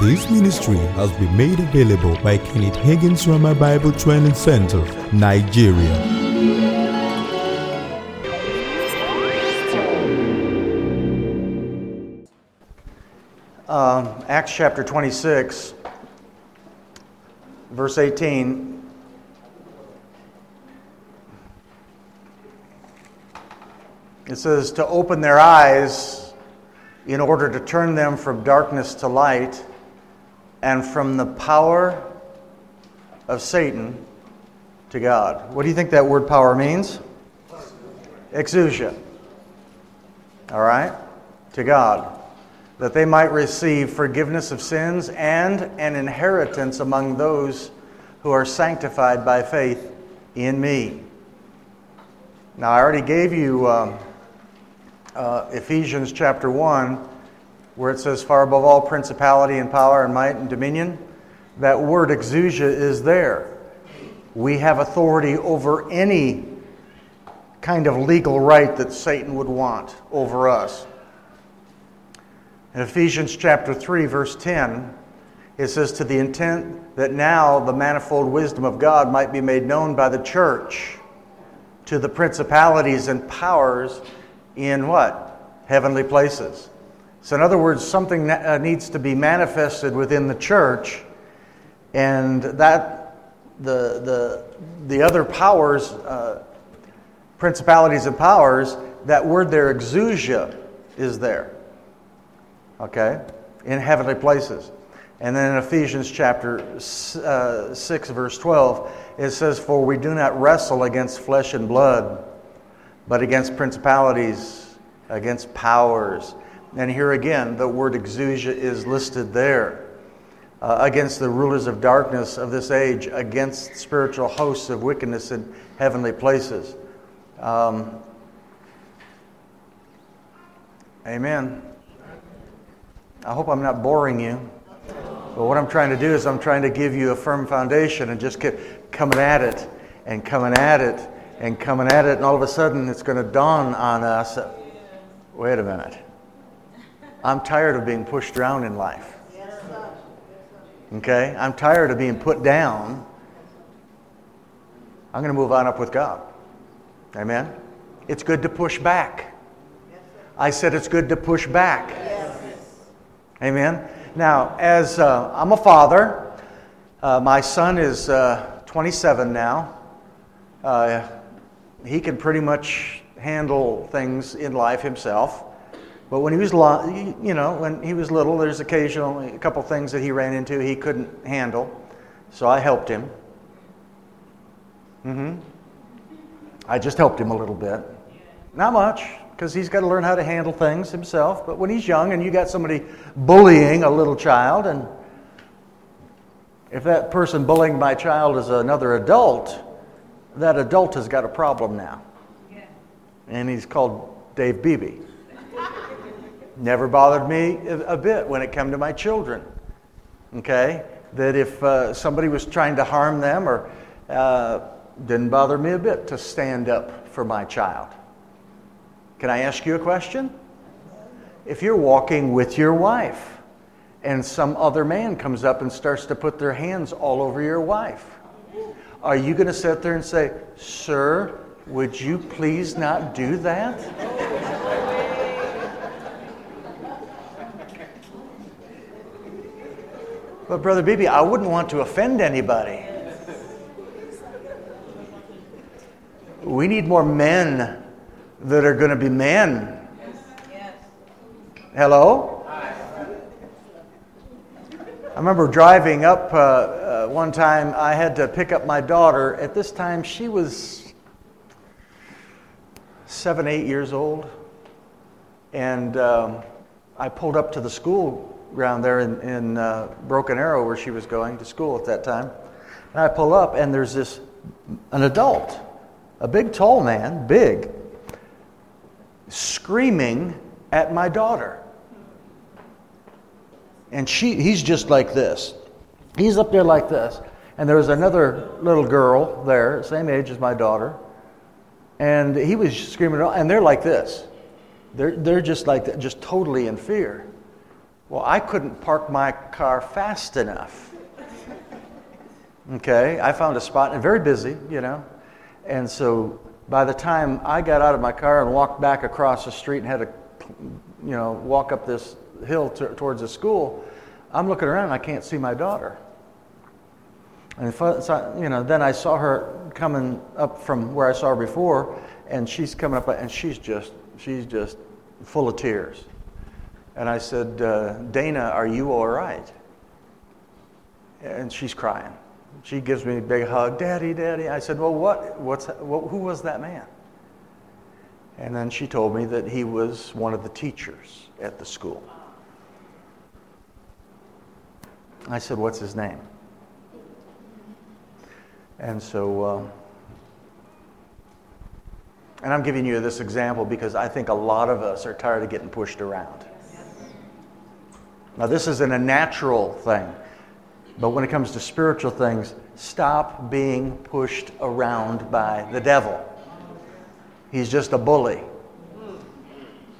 This ministry has been made available by Kenneth Hagin's Rhema Bible Training Center, Nigeria. Um, Acts chapter 26, verse 18. It says, To open their eyes in order to turn them from darkness to light and from the power of Satan to God. What do you think that word power means? Exousia. All right? To God. That they might receive forgiveness of sins and an inheritance among those who are sanctified by faith in me. Now, I already gave you um, uh, Ephesians chapter 1, where it says, Far above all principality and power and might and dominion. That word exousia is there. We have authority over any kind of legal right that Satan would want over us. In Ephesians chapter 3, verse 10, it says, To the intent that now the manifold wisdom of God might be made known by the church to the principalities and powers in what? Heavenly places. So, in other words, something uh, needs to be manifested within the church, and that the, the, the other powers, uh, principalities and powers, that word there, exousia, is there. Okay? In heavenly places. And then in Ephesians chapter uh, 6, verse 12, it says, For we do not wrestle against flesh and blood, but against principalities, against powers. And here again, the word exousia is listed there. Uh, against the rulers of darkness of this age, against spiritual hosts of wickedness in heavenly places. Um, amen. I hope I'm not boring you. But what I'm trying to do is I'm trying to give you a firm foundation and just keep coming at it and coming at it and coming at it, and all of a sudden it's going to dawn on us wait a minute. I'm tired of being pushed around in life. Okay? I'm tired of being put down. I'm going to move on up with God. Amen? It's good to push back. I said it's good to push back. Amen? Now, as uh, I'm a father, uh, my son is uh, 27 now. Uh, he can pretty much handle things in life himself. But when he was, you know, when he was little, there's occasionally a couple things that he ran into he couldn't handle. So I helped him. Mm-hmm. I just helped him a little bit. Not much, because he's got to learn how to handle things himself. But when he's young and you got somebody bullying a little child, and if that person bullying my child is another adult, that adult has got a problem now. And he's called Dave Beebe. Never bothered me a bit when it came to my children. Okay? That if uh, somebody was trying to harm them or uh, didn't bother me a bit to stand up for my child. Can I ask you a question? If you're walking with your wife and some other man comes up and starts to put their hands all over your wife, are you going to sit there and say, Sir, would you please not do that? But, Brother Beebe, I wouldn't want to offend anybody. We need more men that are going to be men. Hello? I remember driving up uh, uh, one time, I had to pick up my daughter. At this time, she was seven, eight years old. And um, I pulled up to the school ground there in, in uh, Broken Arrow where she was going to school at that time. And I pull up, and there's this, an adult, a big, tall man, big, screaming at my daughter. And she, he's just like this. He's up there like this. And there was another little girl there, same age as my daughter. And he was screaming, and they're like this. They're, they're just like that, just totally in fear. Well, I couldn't park my car fast enough. Okay, I found a spot and very busy, you know. And so by the time I got out of my car and walked back across the street and had to, you know, walk up this hill t- towards the school, I'm looking around and I can't see my daughter. And so, you know, then I saw her coming up from where I saw her before, and she's coming up, and she's just, she's just full of tears. And I said, uh, Dana, are you all right? And she's crying. She gives me a big hug, Daddy, Daddy. I said, Well, what, what's, what, who was that man? And then she told me that he was one of the teachers at the school. I said, What's his name? And so, uh, and I'm giving you this example because I think a lot of us are tired of getting pushed around. Now, this isn't a natural thing, but when it comes to spiritual things, stop being pushed around by the devil. He's just a bully.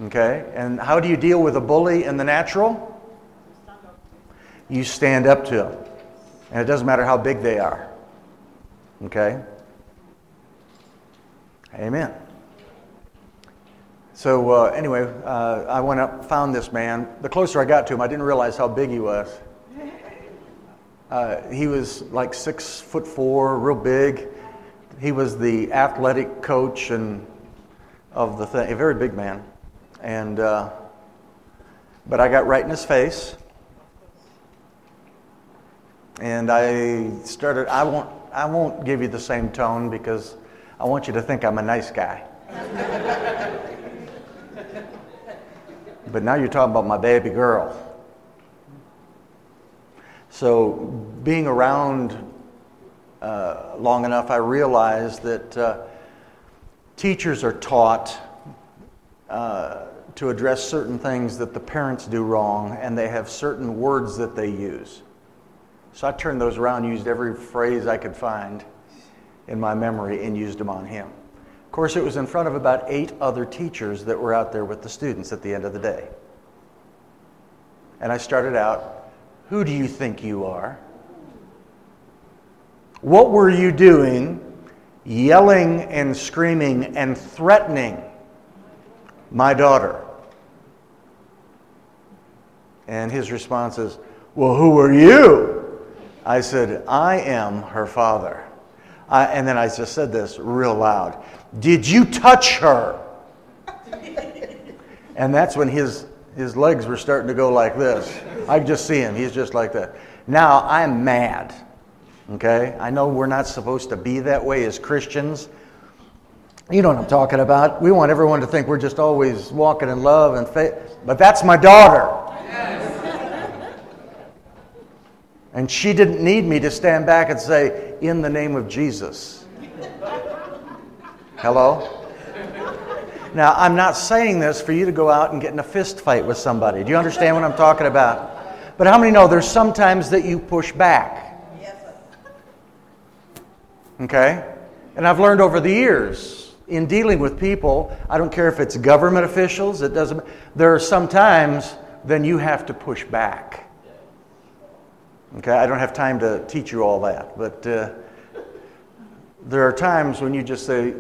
Okay? And how do you deal with a bully in the natural? You stand up to him. And it doesn't matter how big they are. Okay? Amen. So, uh, anyway, uh, I went up, found this man. The closer I got to him, I didn't realize how big he was. Uh, he was like six foot four, real big. He was the athletic coach and of the thing, a very big man. And, uh, but I got right in his face. And I started, I won't, I won't give you the same tone because I want you to think I'm a nice guy. but now you're talking about my baby girl. So, being around uh, long enough, I realized that uh, teachers are taught uh, to address certain things that the parents do wrong, and they have certain words that they use. So I turned those around, used every phrase I could find in my memory, and used them on him. Of course, it was in front of about eight other teachers that were out there with the students at the end of the day. And I started out, Who do you think you are? What were you doing yelling and screaming and threatening my daughter? And his response is, Well, who are you? I said, I am her father. I, and then I just said this real loud Did you touch her? and that's when his, his legs were starting to go like this. I could just see him. He's just like that. Now I'm mad. Okay? I know we're not supposed to be that way as Christians. You know what I'm talking about. We want everyone to think we're just always walking in love and faith. But that's my daughter. And she didn't need me to stand back and say, In the name of Jesus. Hello? Now, I'm not saying this for you to go out and get in a fist fight with somebody. Do you understand what I'm talking about? But how many know there's sometimes that you push back? Yes. Okay? And I've learned over the years in dealing with people, I don't care if it's government officials, it doesn't there are sometimes then you have to push back. Okay, I don't have time to teach you all that, but uh, there are times when you just say,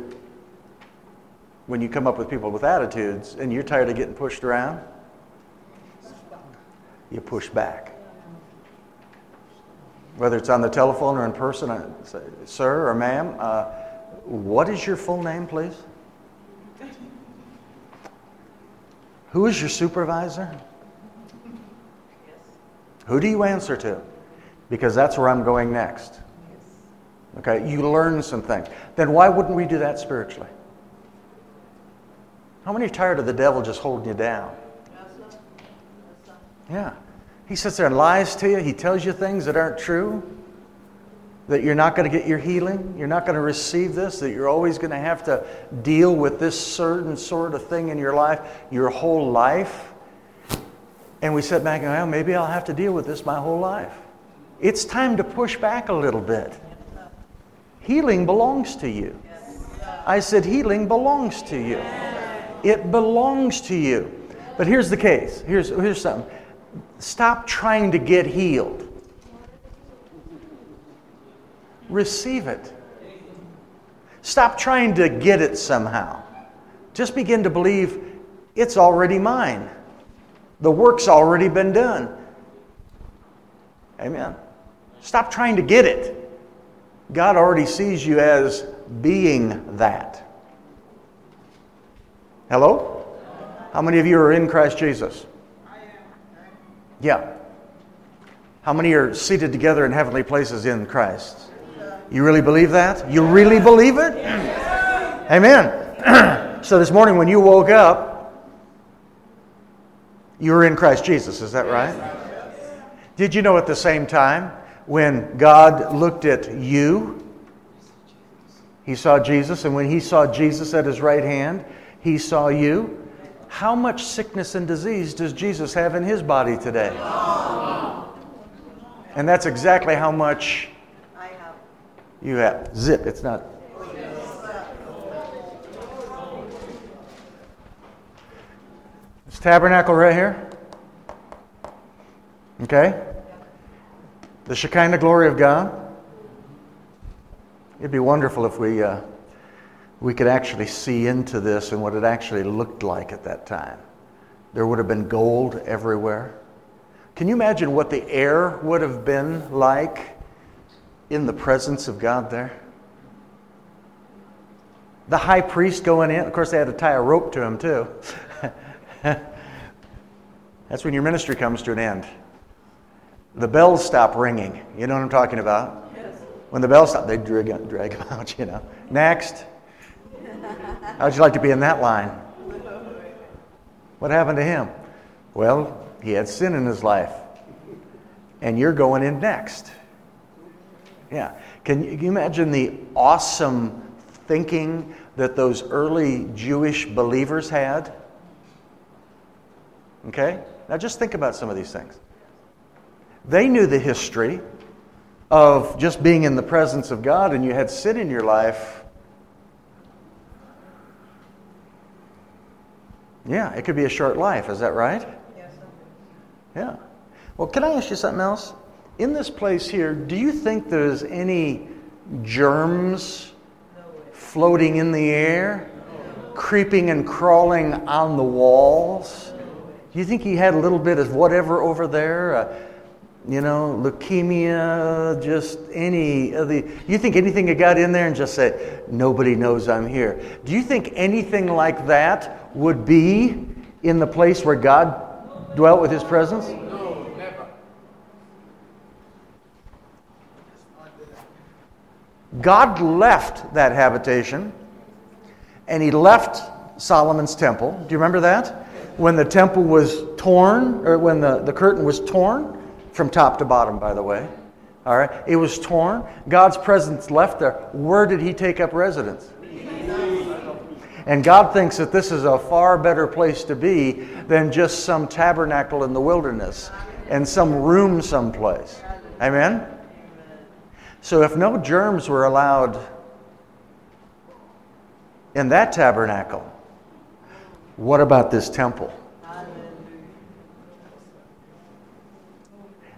when you come up with people with attitudes and you're tired of getting pushed around, you push back. Whether it's on the telephone or in person, I say, sir or ma'am, uh, what is your full name, please? Who is your supervisor? Who do you answer to? because that's where I'm going next. Okay, you learn some things. Then why wouldn't we do that spiritually? How many are tired of the devil just holding you down? Yeah. He sits there and lies to you. He tells you things that aren't true. That you're not going to get your healing. You're not going to receive this. That you're always going to have to deal with this certain sort of thing in your life your whole life. And we sit back and go, well, maybe I'll have to deal with this my whole life. It's time to push back a little bit. Healing belongs to you. I said, healing belongs to you. It belongs to you. But here's the case. Here's, here's something. Stop trying to get healed. Receive it. Stop trying to get it somehow. Just begin to believe it's already mine. The work's already been done. Amen. Stop trying to get it. God already sees you as being that. Hello? How many of you are in Christ Jesus? Yeah. How many are seated together in heavenly places in Christ? You really believe that? You really believe it? Amen. so this morning when you woke up, you were in Christ Jesus, is that right? Did you know at the same time when God looked at you, he saw Jesus, and when he saw Jesus at his right hand, he saw you? How much sickness and disease does Jesus have in his body today? And that's exactly how much you have. Zip, it's not. This tabernacle right here. Okay? The Shekinah glory of God. It'd be wonderful if we, uh, we could actually see into this and what it actually looked like at that time. There would have been gold everywhere. Can you imagine what the air would have been like in the presence of God there? The high priest going in, of course, they had to tie a rope to him too. That's when your ministry comes to an end. The bells stop ringing. You know what I'm talking about? Yes. When the bells stop, they drag, drag him out, you know. Next. How'd you like to be in that line? What happened to him? Well, he had sin in his life. And you're going in next. Yeah. Can you imagine the awesome thinking that those early Jewish believers had? Okay? Now just think about some of these things. They knew the history of just being in the presence of God, and you had sin in your life. Yeah, it could be a short life. Is that right? Yes. Yeah. Well, can I ask you something else? in this place here, do you think there's any germs floating in the air, creeping and crawling on the walls? Do you think he had a little bit of whatever over there? Uh, you know, leukemia, just any of the. You think anything had got in there and just said, nobody knows I'm here? Do you think anything like that would be in the place where God dwelt with his presence? No, never. God left that habitation and he left Solomon's temple. Do you remember that? When the temple was torn, or when the, the curtain was torn, from top to bottom, by the way. All right, it was torn. God's presence left there. Where did he take up residence? And God thinks that this is a far better place to be than just some tabernacle in the wilderness and some room someplace. Amen? So, if no germs were allowed in that tabernacle, what about this temple?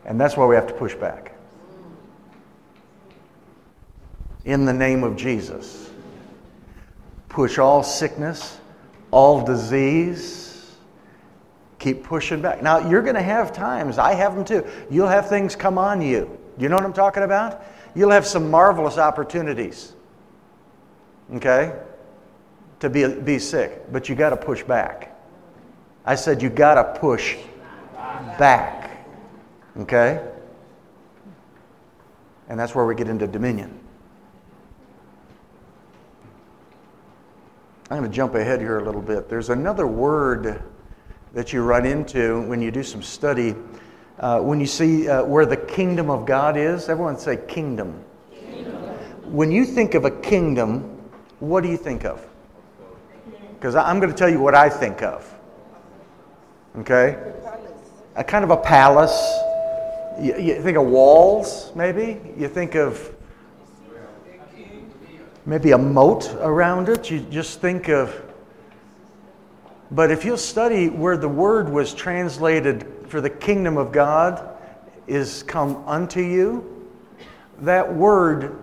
And that's why we have to push back. In the name of Jesus, push all sickness, all disease. Keep pushing back. Now, you're going to have times, I have them too. You'll have things come on you. You know what I'm talking about? you'll have some marvelous opportunities, okay, to be, be sick, but you got to push back. I said you got to push back, okay? And that's where we get into dominion. I'm going to jump ahead here a little bit. There's another word that you run into when you do some study uh, when you see uh, where the kingdom of God is, everyone say kingdom. kingdom. When you think of a kingdom, what do you think of? Because I'm going to tell you what I think of. Okay? A kind of a palace. You, you think of walls, maybe? You think of maybe a moat around it. You just think of But if you'll study where the word was translated for the kingdom of God is come unto you, that word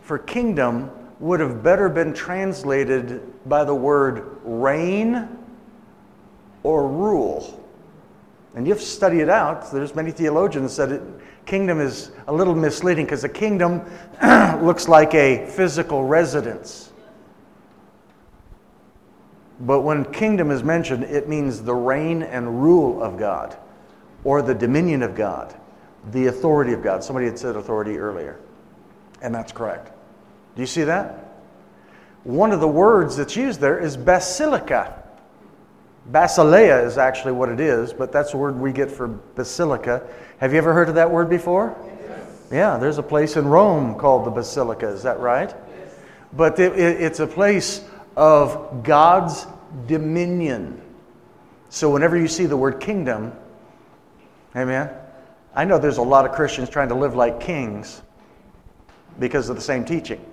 for kingdom would have better been translated by the word reign or rule. And you've studied it out. There's many theologians that it, kingdom is a little misleading because a kingdom looks like a physical residence. But when kingdom is mentioned, it means the reign and rule of God or the dominion of God, the authority of God. Somebody had said authority earlier, and that's correct. Do you see that? One of the words that's used there is basilica. Basileia is actually what it is, but that's the word we get for basilica. Have you ever heard of that word before? Yes. Yeah, there's a place in Rome called the Basilica, is that right? Yes. But it, it, it's a place of God's dominion. So whenever you see the word kingdom, amen, I know there's a lot of Christians trying to live like kings because of the same teaching.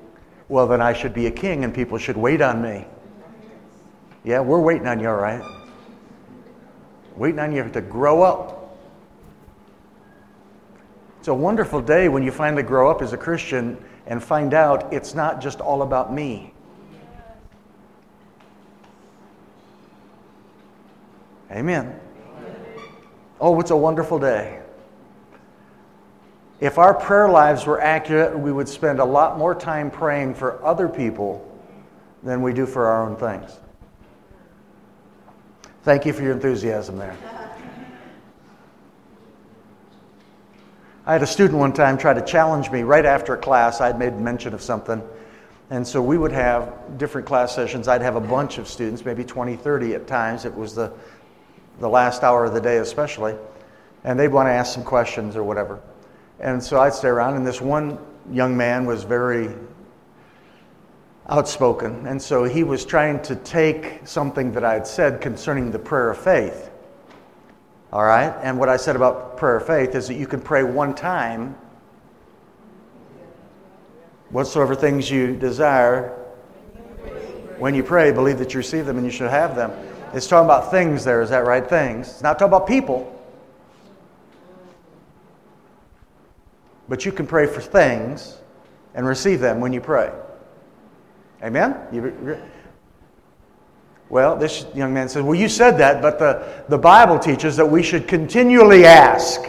Well, then I should be a king and people should wait on me. Yeah, we're waiting on you, all right? Waiting on you to grow up. It's a wonderful day when you finally grow up as a Christian and find out it's not just all about me. Amen. Oh, it's a wonderful day. If our prayer lives were accurate, we would spend a lot more time praying for other people than we do for our own things. Thank you for your enthusiasm there. I had a student one time try to challenge me right after a class. I'd made mention of something. And so we would have different class sessions. I'd have a bunch of students, maybe 20, 30 at times. It was the, the last hour of the day, especially. And they'd want to ask some questions or whatever. And so I'd stay around, and this one young man was very outspoken. And so he was trying to take something that I had said concerning the prayer of faith. All right? And what I said about prayer of faith is that you can pray one time whatsoever things you desire. When you pray, believe that you receive them and you should have them. It's talking about things there, is that right? Things. It's not talking about people. But you can pray for things and receive them when you pray. Amen? You, well, this young man says, Well, you said that, but the, the Bible teaches that we should continually ask.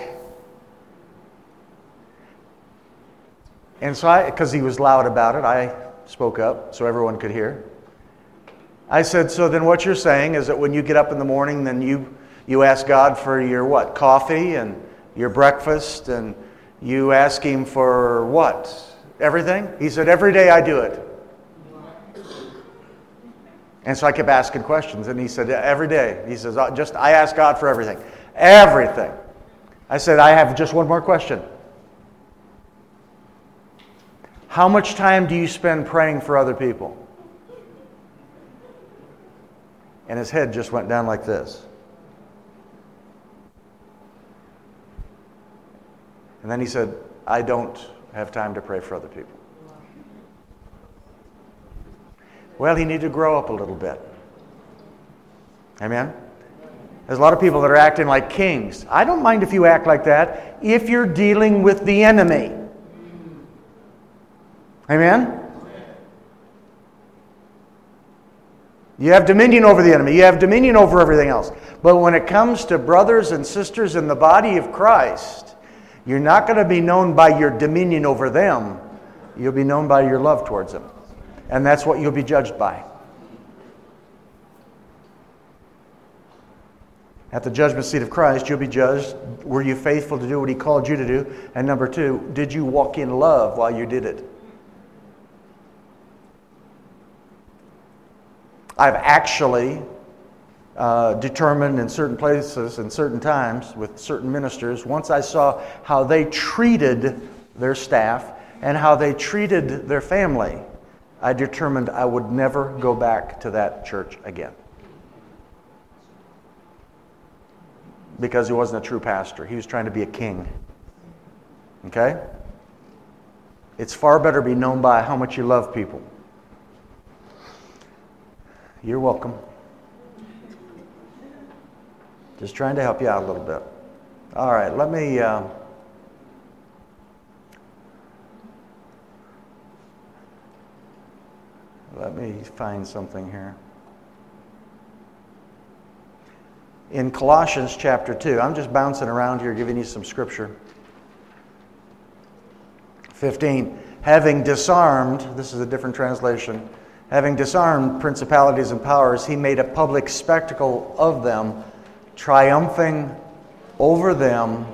And so I, because he was loud about it, I spoke up so everyone could hear. I said, So then what you're saying is that when you get up in the morning, then you, you ask God for your what? Coffee and your breakfast, and you ask Him for what? Everything? He said, Every day I do it. And so I kept asking questions, and he said, Every day. He says, uh, Just, I ask God for everything. Everything. I said, I have just one more question. How much time do you spend praying for other people? And his head just went down like this. And then he said, I don't have time to pray for other people. Well, he needed to grow up a little bit. Amen? There's a lot of people that are acting like kings. I don't mind if you act like that if you're dealing with the enemy. Amen? You have dominion over the enemy. You have dominion over everything else. But when it comes to brothers and sisters in the body of Christ, you're not going to be known by your dominion over them. You'll be known by your love towards them and that's what you'll be judged by. At the judgment seat of Christ, you'll be judged. Were you faithful to do what He called you to do? And number two, did you walk in love while you did it? I've actually uh, determined in certain places and certain times with certain ministers, once I saw how they treated their staff and how they treated their family, I determined I would never go back to that church again. Because he wasn't a true pastor, he was trying to be a king. Okay? It's far better to be known by how much you love people. You're welcome. Just trying to help you out a little bit. All right, let me. Uh, let me find something here. In Colossians chapter 2, I'm just bouncing around here giving you some scripture. 15. Having disarmed, this is a different translation, having disarmed principalities and powers, he made a public spectacle of them, triumphing over them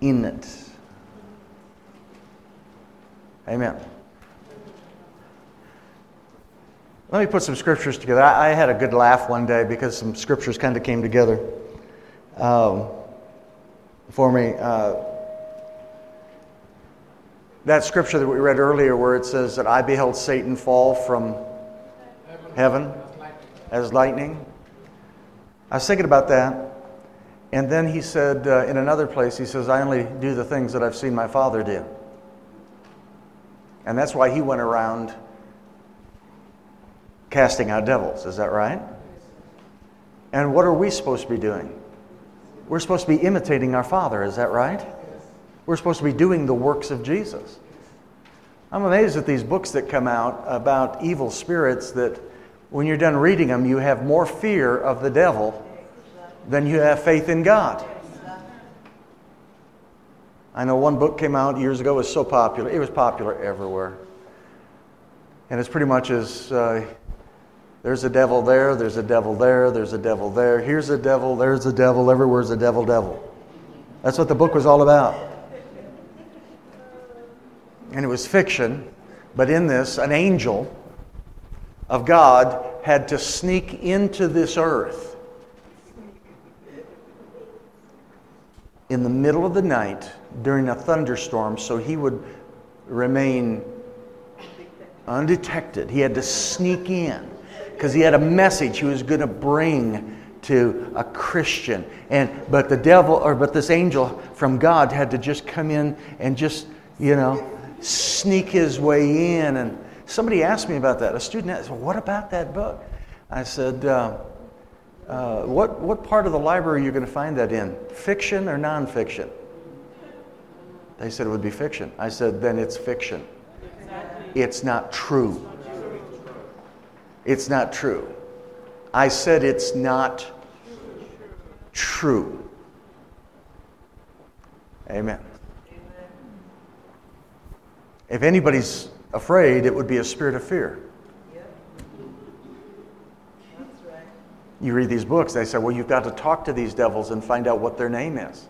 in it. Amen. Let me put some scriptures together. I, I, had a good laugh one day because some scriptures kind of came together um, for me. Uh, that scripture that we read earlier, where it says that I beheld Satan fall from heaven as lightning. I was thinking about that. And then he said uh, in another place, he says, I only do the things that I've seen my father do. And that's why he went around casting out devils. Is that right? And what are we supposed to be doing? We're supposed to be imitating our Father. Is that right? We're supposed to be doing the works of Jesus. I'm amazed at these books that come out about evil spirits that when you're done reading them, you have more fear of the devil than you have faith in God. I know one book came out years ago, it was so popular. It was popular everywhere. And it's pretty much as uh, there's a devil there, there's a devil there, there's a devil there. Here's a devil, there's a devil, everywhere's a devil, devil. That's what the book was all about. And it was fiction, but in this, an angel of God had to sneak into this earth in the middle of the night during a thunderstorm so he would remain undetected. He had to sneak in because he had a message he was going to bring to a Christian. And but the devil or but this angel from God had to just come in and just, you know, sneak his way in. And somebody asked me about that. A student asked, well, what about that book? I said, uh, uh, what, what part of the library are you going to find that in? Fiction or nonfiction? They said it would be fiction. I said, then it's fiction. It's not true. It's not true. I said it's not true. Amen. If anybody's afraid, it would be a spirit of fear. You read these books, they say, well, you've got to talk to these devils and find out what their name is.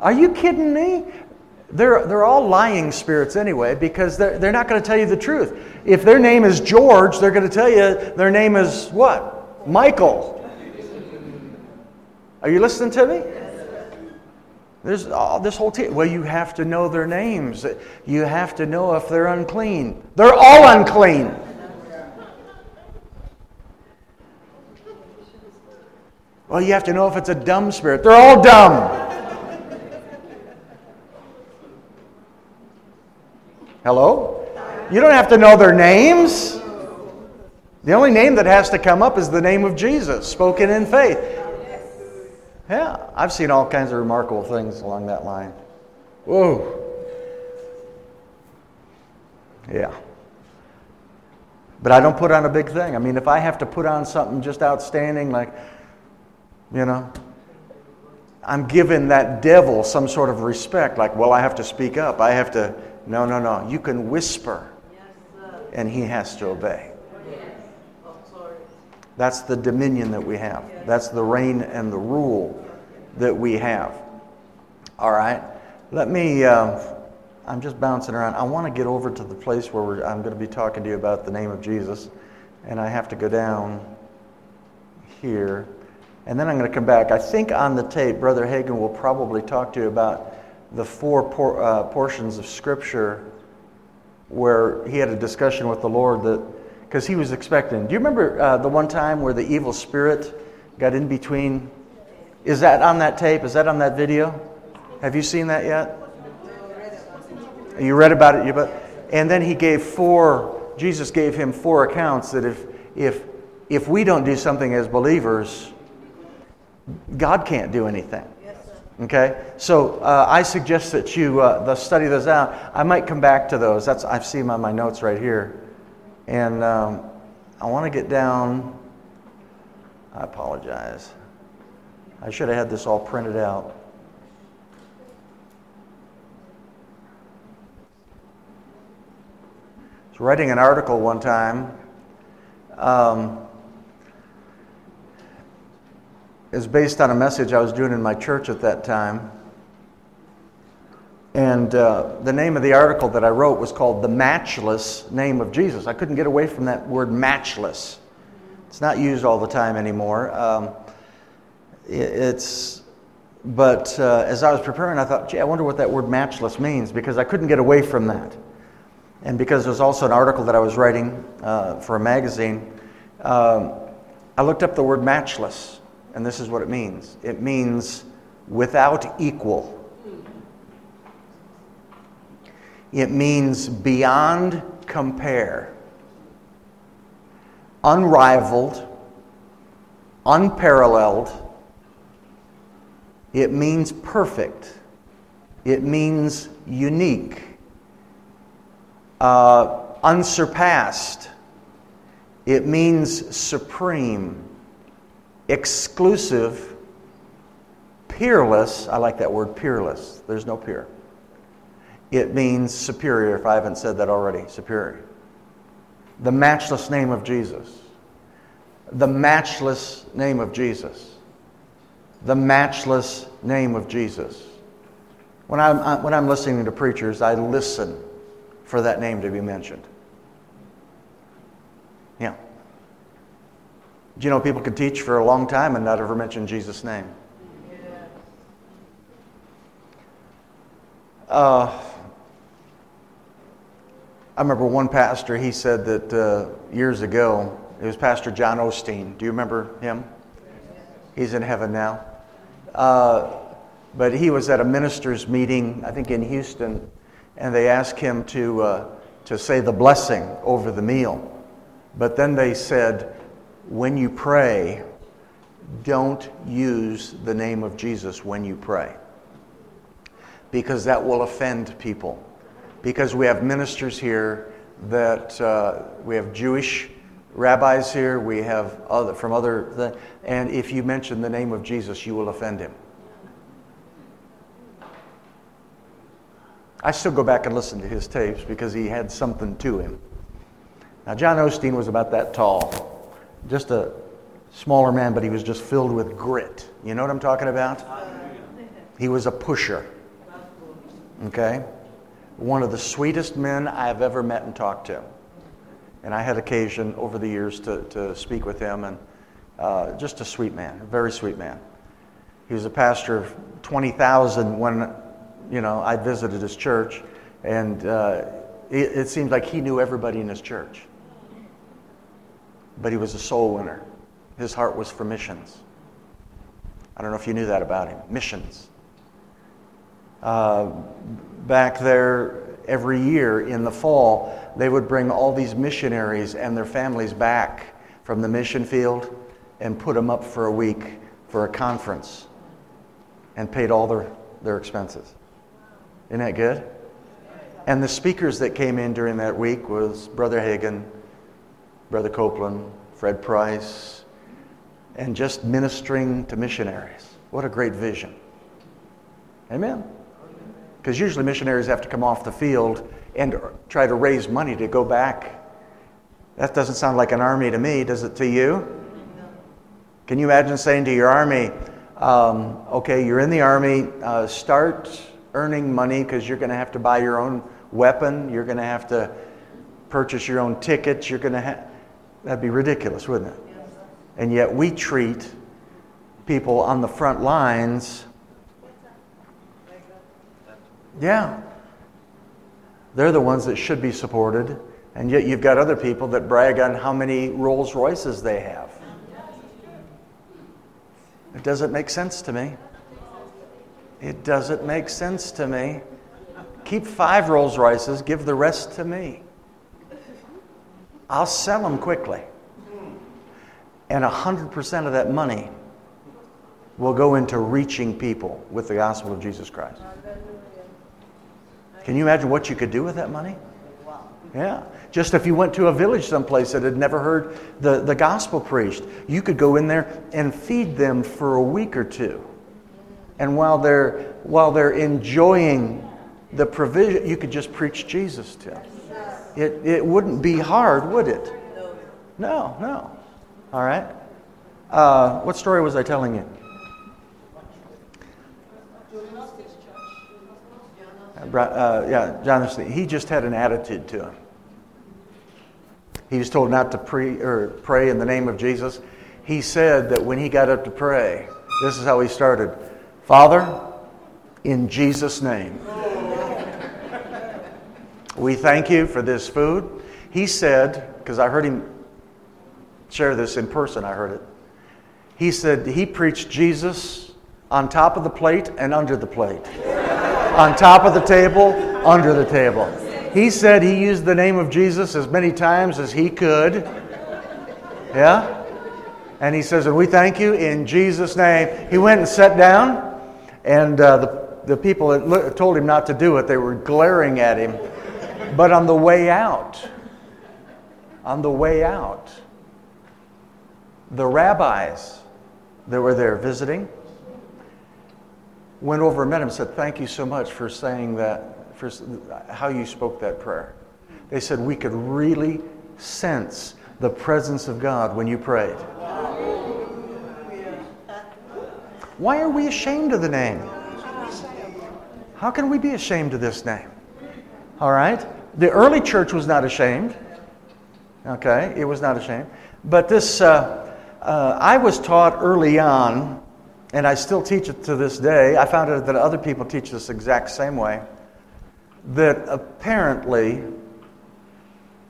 Are you kidding me? They're, they're all lying spirits anyway because they're, they're not going to tell you the truth. If their name is George, they're going to tell you their name is what? Michael. Are you listening to me? There's all this whole team. Well, you have to know their names. You have to know if they're unclean. They're all unclean. Well, you have to know if it's a dumb spirit. They're all dumb. Hello? You don't have to know their names. The only name that has to come up is the name of Jesus, spoken in faith. Yeah, I've seen all kinds of remarkable things along that line. Whoa. Yeah. But I don't put on a big thing. I mean, if I have to put on something just outstanding, like, you know, I'm giving that devil some sort of respect, like, well, I have to speak up. I have to no, no, no. You can whisper, and he has to obey. That's the dominion that we have. That's the reign and the rule that we have. All right. Let me. Uh, I'm just bouncing around. I want to get over to the place where I'm going to be talking to you about the name of Jesus, and I have to go down here, and then I'm going to come back. I think on the tape, Brother Hagin will probably talk to you about the four por- uh, portions of Scripture where he had a discussion with the Lord that, because he was expecting. Do you remember uh, the one time where the evil spirit got in between? Is that on that tape? Is that on that video? Have you seen that yet? You read about it, but and then he gave four. Jesus gave him four accounts that if if if we don't do something as believers, God can't do anything. Okay, so uh, I suggest that you uh, study those out. I might come back to those. That's I see them on my notes right here, and um, I want to get down. I apologize. I should have had this all printed out. I was writing an article one time. Um, is based on a message I was doing in my church at that time. And uh, the name of the article that I wrote was called The Matchless Name of Jesus. I couldn't get away from that word matchless. It's not used all the time anymore. Um, it's, but uh, as I was preparing, I thought, gee, I wonder what that word matchless means because I couldn't get away from that. And because there's also an article that I was writing uh, for a magazine, um, I looked up the word matchless and this is what it means it means without equal. It means beyond compare, unrivaled, unparalleled. It means perfect. It means unique, uh, unsurpassed. It means supreme exclusive, peerless. I like that word, peerless. There's no peer. It means superior, if I haven't said that already, superior. The matchless name of Jesus. The matchless name of Jesus. The matchless name of Jesus. When I'm, uh, when I'm listening to preachers, I listen for that name to be mentioned. Yeah. Do you know people can teach for a long time and not ever mention Jesus' name? Uh, I remember one pastor, he said that uh, years ago, it was Pastor John Osteen. Do you remember him? He's in heaven now. Uh, but he was at a minister's meeting, I think in Houston, and they asked him to, uh, to say the blessing over the meal. But then they said, when you pray, don't use the name of Jesus when you pray because that will offend people. Because we have ministers here that uh, we have Jewish rabbis here, we have other from other, and if you mention the name of Jesus, you will offend him. I still go back and listen to his tapes because he had something to him. Now, John Osteen was about that tall just a smaller man, but he was just filled with grit. You know what I'm talking about? He was a pusher. Okay? One of the sweetest men I've ever met and talked to. And I had occasion over the years to, to speak with him, and uh, just a sweet man, a very sweet man. He was a pastor of 20,000 when, you know, I visited his church, and uh, it, it seemed like he knew everybody in his church but he was a soul winner. His heart was for missions. I don't know if you knew that about him. Missions. Uh, back there, every year in the fall, they would bring all these missionaries and their families back from the mission field and put them up for a week for a conference and paid all their, their expenses. Isn't that good? And the speakers that came in during that week was Brother Hagin, Brother Copeland, Fred Price, and just ministering to missionaries. What a great vision. Amen. Because usually missionaries have to come off the field and try to raise money to go back. That doesn't sound like an army to me, does it to you? Can you imagine saying to your army, um, okay, you're in the army, uh, start earning money because you're going to have to buy your own weapon, you're going to have to purchase your own tickets, you're going to have That'd be ridiculous, wouldn't it? And yet we treat people on the front lines. Yeah. They're the ones that should be supported. And yet you've got other people that brag on how many Rolls Royces they have. It doesn't make sense to me. It doesn't make sense to me. Keep five Rolls Royces, give the rest to me. I'll sell them quickly. And 100% of that money will go into reaching people with the gospel of Jesus Christ. Can you imagine what you could do with that money? Yeah. Just if you went to a village someplace that had never heard the, the gospel preached, you could go in there and feed them for a week or two. And while they're, while they're enjoying the provision, you could just preach Jesus to them. It, it wouldn't be hard, would it? No, no. All right. Uh, what story was I telling you? Uh, yeah, Jonathan. He just had an attitude to him. He was told not to pre, or pray in the name of Jesus. He said that when he got up to pray, this is how he started Father, in Jesus' name, we thank you for this food. He said, because I heard him share this in person, I heard it. He said he preached Jesus on top of the plate and under the plate, on top of the table, under the table. He said he used the name of Jesus as many times as he could. Yeah? And he says, and we thank you in Jesus' name. He went and sat down, and uh, the, the people that told him not to do it, they were glaring at him. But on the way out, on the way out, the rabbis that were there visiting went over and met him and said, Thank you so much for saying that for how you spoke that prayer. They said we could really sense the presence of God when you prayed. Why are we ashamed of the name? How can we be ashamed of this name? All right? The early church was not ashamed. Okay? It was not ashamed. But this, uh, uh, I was taught early on, and I still teach it to this day. I found out that other people teach this exact same way that apparently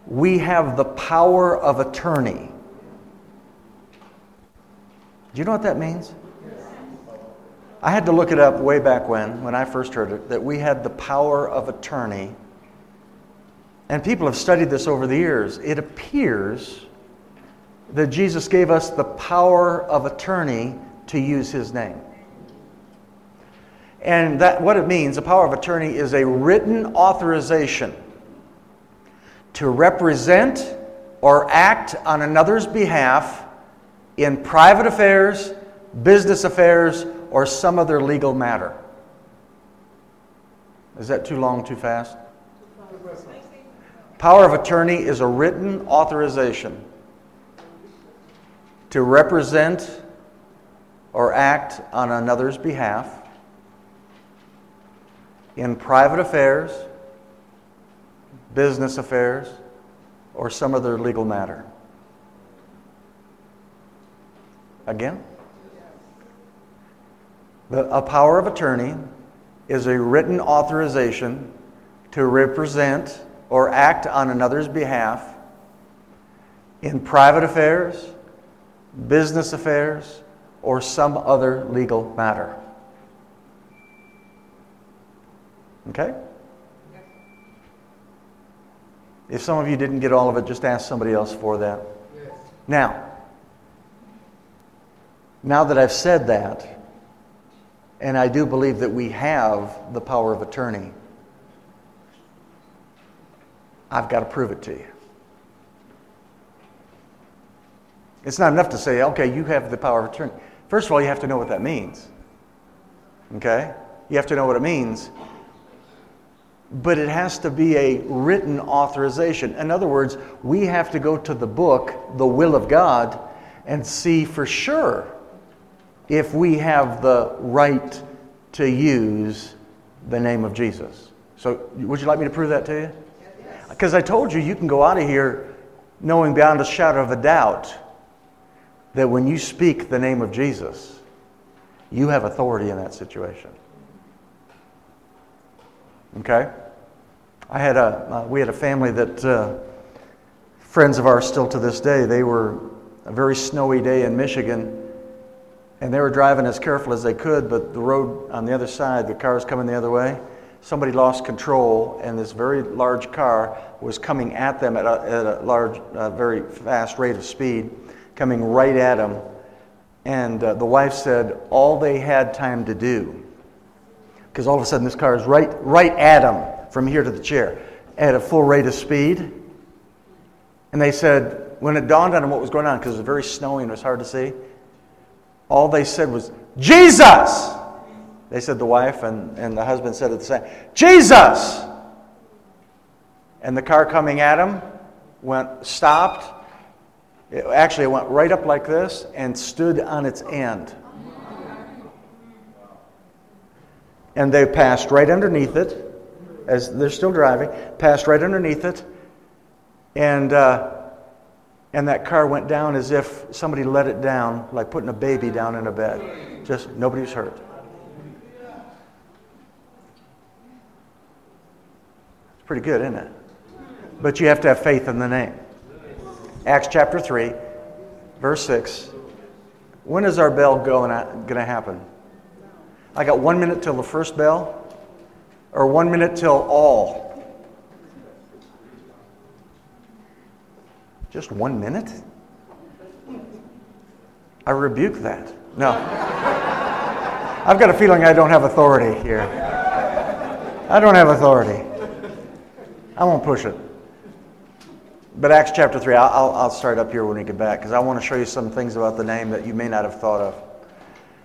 we have the power of attorney. Do you know what that means? I had to look it up way back when, when I first heard it, that we had the power of attorney. And people have studied this over the years. It appears that Jesus gave us the power of attorney to use his name. And that, what it means, the power of attorney, is a written authorization to represent or act on another's behalf in private affairs, business affairs, or some other legal matter. Is that too long, too fast? Power of attorney is a written authorization to represent or act on another's behalf in private affairs, business affairs, or some other legal matter. Again? The, a power of attorney is a written authorization to represent or act on another's behalf in private affairs, business affairs, or some other legal matter. Okay? If some of you didn't get all of it, just ask somebody else for that. Yes. Now, now that I've said that, and I do believe that we have the power of attorney, I've got to prove it to you. It's not enough to say, okay, you have the power of attorney. First of all, you have to know what that means. Okay? You have to know what it means but it has to be a written authorization. In other words, we have to go to the book, the will of God, and see for sure if we have the right to use the name of Jesus. So, would you like me to prove that to you? Because I told you, you can go out of here knowing beyond a shadow of a doubt that when you speak the name of Jesus, you have authority in that situation. Okay? I had a, uh, we had a family that, uh, friends of ours still to this day, they were a very snowy day in Michigan, and they were driving as careful as they could, but the road on the other side, the cars coming the other way, somebody lost control, and this very large car was coming at them at a, at a large, uh, very fast rate of speed, coming right at them. And uh, the wife said all they had time to do, because all of a sudden this car is right, right at them from here to the chair at a full rate of speed. And they said, when it dawned on them what was going on, because it was very snowy and it was hard to see, all they said was, Jesus! They said the wife, and, and the husband said at the same, Jesus! And the car coming at him went, stopped. It, actually, it went right up like this and stood on its end. And they passed right underneath it, as they're still driving, passed right underneath it, and, uh, and that car went down as if somebody let it down, like putting a baby down in a bed. Just nobody's hurt. Pretty good, isn't it? But you have to have faith in the name. Acts chapter 3, verse 6. When is our bell going to happen? I got one minute till the first bell, or one minute till all. Just one minute? I rebuke that. No. I've got a feeling I don't have authority here. I don't have authority. I won't push it. But Acts chapter 3, I'll, I'll start up here when we get back because I want to show you some things about the name that you may not have thought of.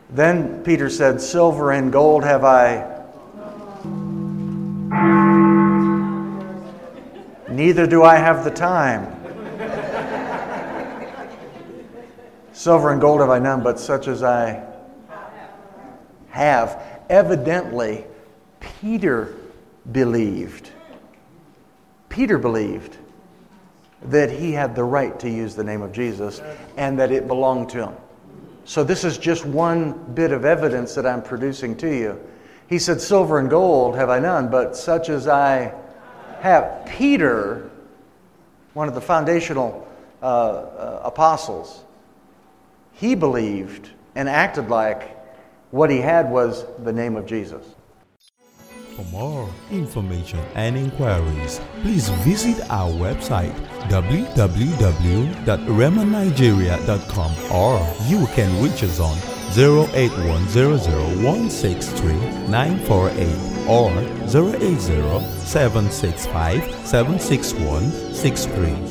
Then Peter said, Silver and gold have I. Neither do I have the time. Silver and gold have I none, but such as I have. Evidently, Peter believed. Peter believed that he had the right to use the name of Jesus and that it belonged to him. So, this is just one bit of evidence that I'm producing to you. He said, Silver and gold have I none, but such as I have. Peter, one of the foundational uh, uh, apostles, he believed and acted like what he had was the name of Jesus. For more information and inquiries, please visit our website www.rhemanigeria.com or you can reach us on 08100163948 or 080 765 76163.